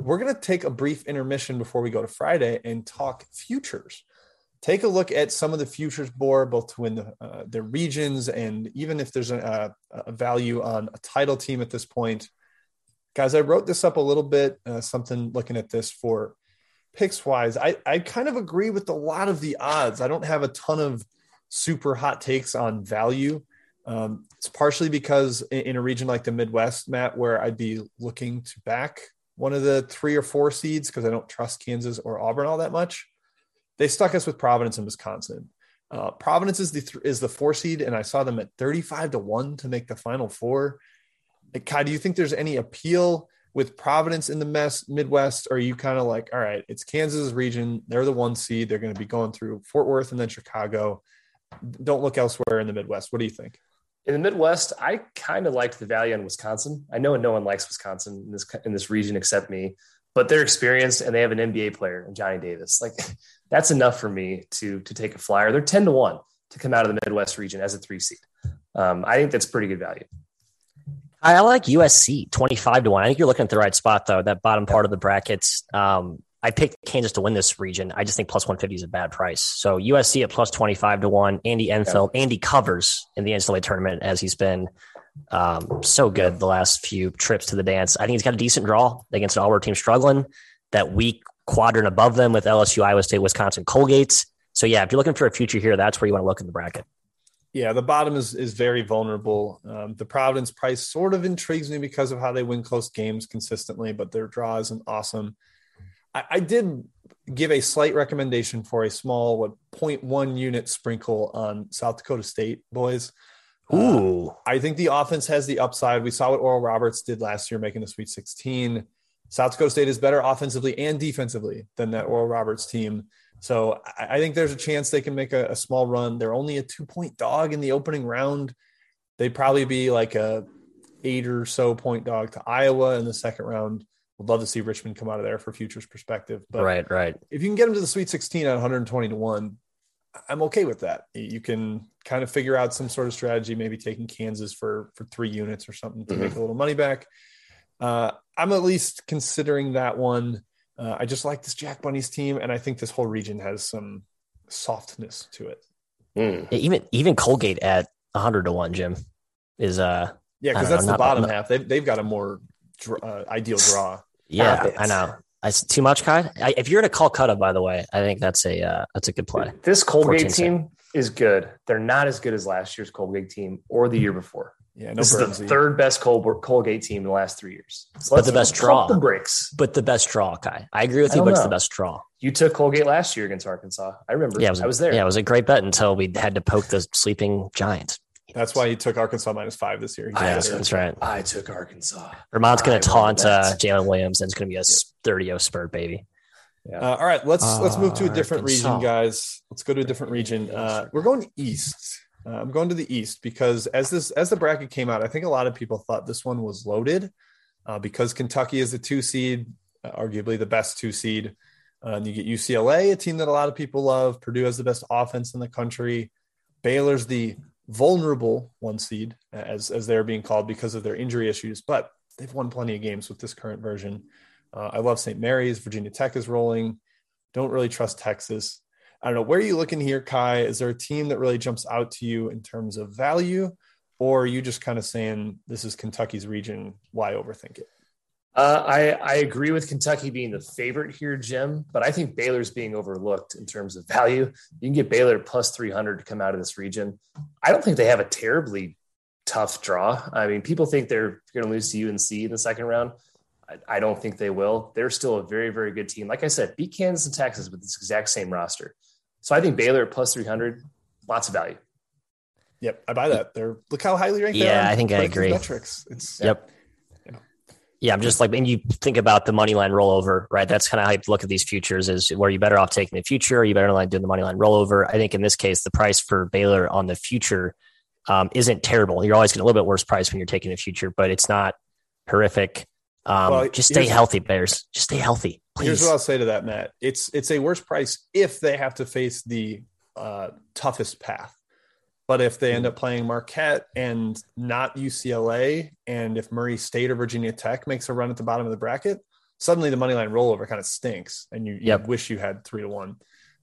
we're going to take a brief intermission before we go to Friday and talk futures. Take a look at some of the futures board, both to win the, uh, the regions and even if there's a, a, value on a title team at this point. Guys, I wrote this up a little bit, uh, something looking at this for picks wise. I, I kind of agree with a lot of the odds. I don't have a ton of super hot takes on value. Um, it's partially because in, in, a region like the Midwest, Matt, where I'd be looking to back one of the three or four seeds because I don't trust Kansas or Auburn all that much. They stuck us with Providence and Wisconsin. Uh, Providence is the th- is the four seed, and I saw them at thirty five to one to make the Final Four. Ky, do you think there's any appeal with Providence in the mess Midwest? Or are you kind of like, all right, it's Kansas region, they're the one seed, they're going to be going through Fort Worth and then Chicago. Don't look elsewhere in the Midwest. What do you think? In the Midwest, I kind of liked the value in Wisconsin. I know no one likes Wisconsin in this in this region except me, but they're experienced and they have an NBA player in Johnny Davis. Like that's enough for me to to take a flyer. They're ten to one to come out of the Midwest region as a three seed. Um, I think that's pretty good value. I like USC twenty five to one. I think you're looking at the right spot though. That bottom part of the brackets. Um, I picked Kansas to win this region. I just think plus 150 is a bad price. So USC at plus 25 to one. Andy Enfield, yeah. Andy covers in the NCAA tournament as he's been um, so good the last few trips to the dance. I think he's got a decent draw against an Auburn team struggling. That weak quadrant above them with LSU, Iowa State, Wisconsin, Colgate. So yeah, if you're looking for a future here, that's where you want to look in the bracket. Yeah, the bottom is is very vulnerable. Um, the Providence price sort of intrigues me because of how they win close games consistently, but their draw isn't awesome. I, I did give a slight recommendation for a small what 0.1 unit sprinkle on South Dakota State boys. Uh, Ooh, uh, I think the offense has the upside. We saw what Oral Roberts did last year, making the Sweet 16. South Dakota State is better offensively and defensively than that Oral Roberts team. So I, I think there's a chance they can make a, a small run. They're only a two point dog in the opening round. They'd probably be like a eight or so point dog to Iowa in the second round. Would love to see Richmond come out of there for futures perspective. But right, right. If you can get them to the Sweet 16 at 120 to one, I'm okay with that. You can kind of figure out some sort of strategy, maybe taking Kansas for for three units or something to mm-hmm. make a little money back. Uh, I'm at least considering that one. Uh, I just like this Jack Bunnies team, and I think this whole region has some softness to it. Mm. Even even Colgate at 100 to one, Jim is uh yeah because that's know, the bottom not, half. They've they've got a more uh, ideal draw. Yeah, I know. It's too much, Ky. I, if you're in a Calcutta, by the way, I think that's a uh, that's a good play. This Colgate team is good. They're not as good as last year's Colgate team or the year before. Yeah, no this is the third best Col- Colgate team in the last three years. So but the best draw, the breaks. But the best draw, Ky. I agree with you, but know. it's the best draw. You took Colgate last year against Arkansas. I remember. Yeah, was, I was there. Yeah, it was a great bet until we had to poke the sleeping giant. That's why he took Arkansas minus five this year. Yeah, that's right. I took Arkansas. Vermont's going to taunt uh, Jaylin Williams, and it's going to be a 30 0 spurt baby. Yeah. Uh, all right, let's uh, let's move to a different Arkansas. region, guys. Let's go to a different region. Uh, we're going east. Uh, I'm going to the east because as this as the bracket came out, I think a lot of people thought this one was loaded uh, because Kentucky is the two seed, uh, arguably the best two seed. and you get UCLA, a team that a lot of people love. Purdue has the best offense in the country. Baylor's the vulnerable one seed, as as they're being called because of their injury issues, but they've won plenty of games with this current version. Uh, I love St. Mary's. Virginia Tech is rolling. Don't really trust Texas. I don't know. Where are you looking here, Ky? Is there a team that really jumps out to you in terms of value, or are you just kind of saying this is Kentucky's region? Why overthink it? Uh, I, I agree with Kentucky being the favorite here, Jim, but I think Baylor's being overlooked in terms of value. You can get Baylor plus 300 to come out of this region. I don't think they have a terribly tough draw. I mean, people think they're going to lose to UNC in the second round. I, I, don't think they will. They're still a very, very good team. Like I said, beat Kansas and Texas with this exact same roster. So I think Baylor plus 300, lots of value. Yep, I buy that. They're look how highly ranked. Yeah, I think I agree. Metrics. It's yep. Yeah, I'm just like, and you think about the money line rollover, right? That's kind of how you look at these futures is where you better off taking the future, or you better like doing the money line rollover. I think in this case, the price for Baylor on the future um, isn't terrible. You're always getting a little bit worse price when you're taking the future, but it's not horrific. Um, well, just stay healthy, Bears. Just stay healthy, please. Here's what I'll say to that, Matt. It's it's a worse price if they have to face the uh, toughest path. But if they end up playing Marquette and not UCLA, and if Murray State or Virginia Tech makes a run at the bottom of the bracket, suddenly the money line rollover kind of stinks, and you, you wish you had three to one.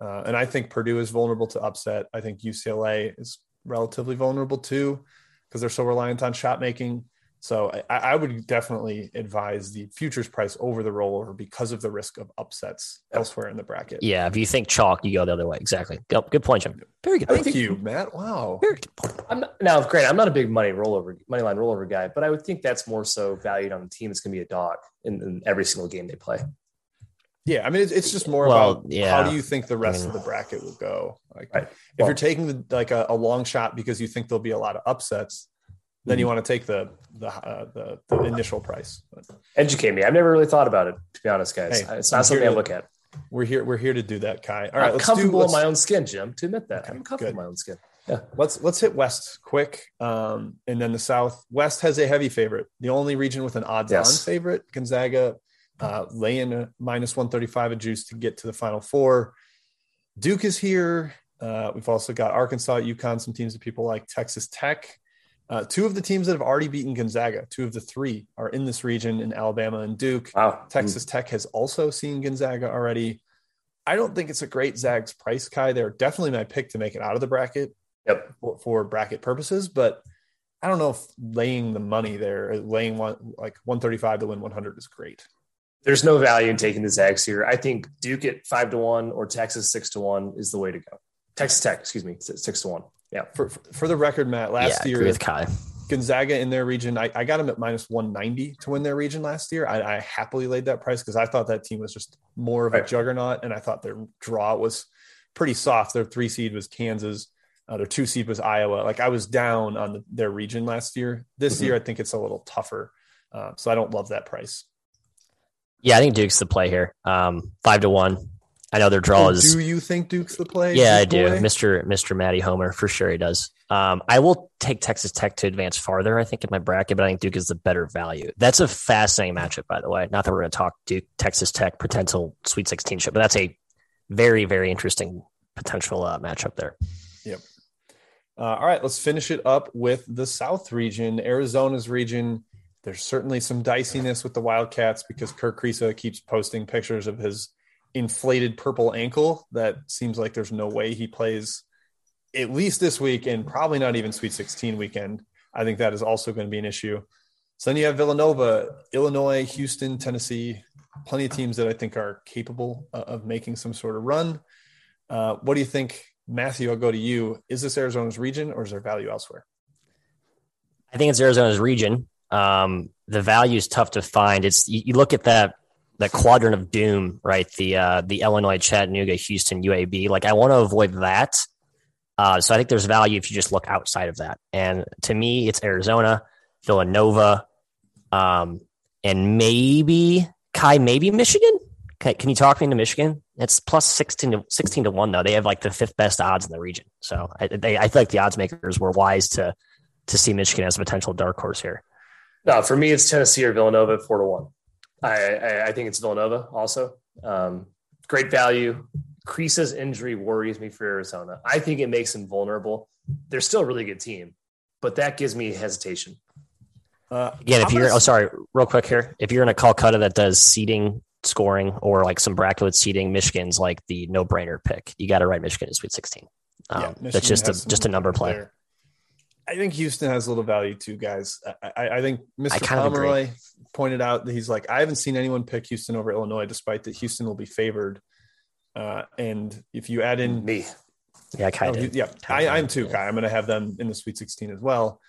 Uh, and I think Purdue is vulnerable to upset. I think UCLA is relatively vulnerable too because they're so reliant on shot making. So I, I would definitely advise the futures price over the rollover because of the risk of upsets elsewhere in the bracket. Yeah, if you think chalk, you go the other way. Exactly. Good, good point, Jim. Very good. Thank point. you, Matt. Wow. Very good point. I'm not, now, great. I'm not a big money rollover, money line rollover guy, but I would think that's more so valued on the team that's going to be a dog in, in every single game they play. Yeah, I mean, it's, it's just more Well, about yeah. how do you think the rest I of the bracket will go. Like, Right. if Well- you're taking the, like a, a long shot because you think there'll be a lot of upsets, then you Mm-hmm. want to take the the, uh, the the initial price. But Educate me. I've never really thought about it, to be honest, guys. Hey, it's I'm not something here I look at. we're here. We're here to do that, Ky. All right, I'm let's do. comfortable Let's, in my own skin, Jim. To admit that, Okay, I'm comfortable good. in my own skin. Yeah. Let's let's hit West quick, um, and then the South. West has a heavy favorite. The only region with an odds-on Yes. favorite, Gonzaga, uh, laying a minus one thirty-five a juice to get to the Final Four. Duke is here. Uh, we've also got Arkansas, UConn, some teams that people like, Texas Tech. Uh, two of the teams that have already beaten Gonzaga, two of the three are in this region in Alabama and Duke. Wow. Texas Tech has also seen Gonzaga already. I don't think it's a great Zags price, Ky. They're definitely my pick to make it out of the bracket Yep. for, for bracket purposes, but I don't know if laying the money there, laying one like 135 to win 100 is great. There's no value in taking the Zags here. I think Duke at five to one or Texas six to one is the way to go. Texas Tech, excuse me, six to one. Yeah. For, for, for the record, Matt, last yeah, year, with Ky. Gonzaga in their region, I, I got them at minus 190 to win their region last year. I, I happily laid that price because I thought that team was just more of a Right. juggernaut, and I thought their draw was pretty soft. Their three seed was Kansas, uh, their two seed was Iowa. Like I was down on the, their region last year. This Mhm. year, I think it's a little tougher, uh, so I don't love that price. Yeah, I think Duke's the play here. Um, five to one. I know their draw is. Do you think Duke's the play? Yeah, I do. Mr. Mr. Matty Homer for sure he does. Um, I will take Texas Tech to advance farther. I think in my bracket, but I think Duke is the better value. That's a fascinating matchup, by the way. Not that we're going to talk Duke Texas Tech potential Sweet 16 ship, but that's a very very interesting potential uh, matchup there. Yep. Uh, all right, let's finish it up with the South region, Arizona's region. There's certainly some diciness with the Wildcats because Kerr Kriisa keeps posting pictures of his inflated purple ankle. That seems like there's no way he plays at least this week and probably not even Sweet 16 weekend. I think that is also going to be an issue. So then you have Villanova, Illinois, Houston, Tennessee, plenty of teams that I think are capable of making some sort of run. Uh, what do you think, Matthew? I'll go to you. Is this Arizona's region or is there value elsewhere? I think it's Arizona's region. Um, the value is tough to find. It's you, you look at that that quadrant of doom, right? The uh, the Illinois, Chattanooga, Houston, UAB. Like I want to avoid that. Uh, so I think there's value if you just look outside of that. And to me, it's Arizona, Villanova, um, and maybe Ky, maybe Michigan. Okay, can you talk me into Michigan? It's plus 16 to 16 to 1, though. They have like the fifth best odds in the region. So I, they, I feel like the odds makers were wise to to see Michigan as a potential dark horse here. No, for me, it's Tennessee or Villanova at four to one. I, I, I think it's Villanova also. Um, great value. Kriisa's injury worries me for Arizona. I think it makes them vulnerable. They're still a really good team, but that gives me hesitation. Uh, Again, if I'm you're, gonna oh, sorry, real quick here. If you're in a Calcutta that does seeding, scoring, or like some bracket with seeding, Michigan's like the no brainer pick. You got to write Michigan in Sweet 16. Um, yeah, that's just a just a number play. There. I think Houston has a little value too, guys. I, I, I think Mr. kind of agree. Pomeroy pointed out that he's like, I haven't seen anyone pick Houston over Illinois, despite that Houston will be favored. Uh, and if you add in Me, Yeah, I kind Oh, of. you- yeah, I, I'm too, Ky. I'm going to have them in the Sweet 16 as well.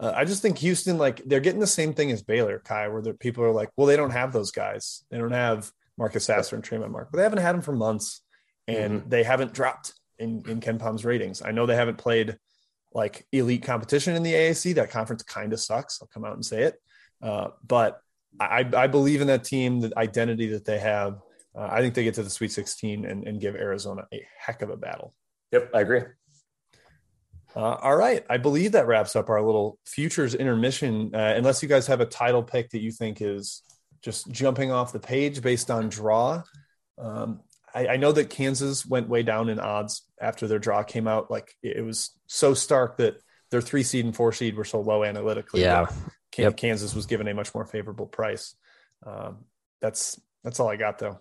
Uh, I just think Houston, like, they're getting the same thing as Baylor, Ky, where the people are like, well, they don't have those guys. They don't have Marcus Sasser and Tramon Mark, but they haven't had them for months, and they haven't dropped in in KenPom's ratings. I know they haven't played like elite competition in the AAC. That conference kind of sucks. I'll come out and say it, uh, but I, I believe in that team, the identity that they have. Uh, I think they get to the Sweet 16 and, and give Arizona a heck of a battle. yep, I agree. Uh, all right. I believe that wraps up our little futures intermission. Uh, unless you guys have a title pick that you think is just jumping off the page based on draw. Um, I, I know that Kansas went way down in odds after their draw came out. Like it, was so stark that their three seed and four seed were so low analytically. Yeah. that Yep. Kansas was given a much more favorable price. Um, that's that's all I got though.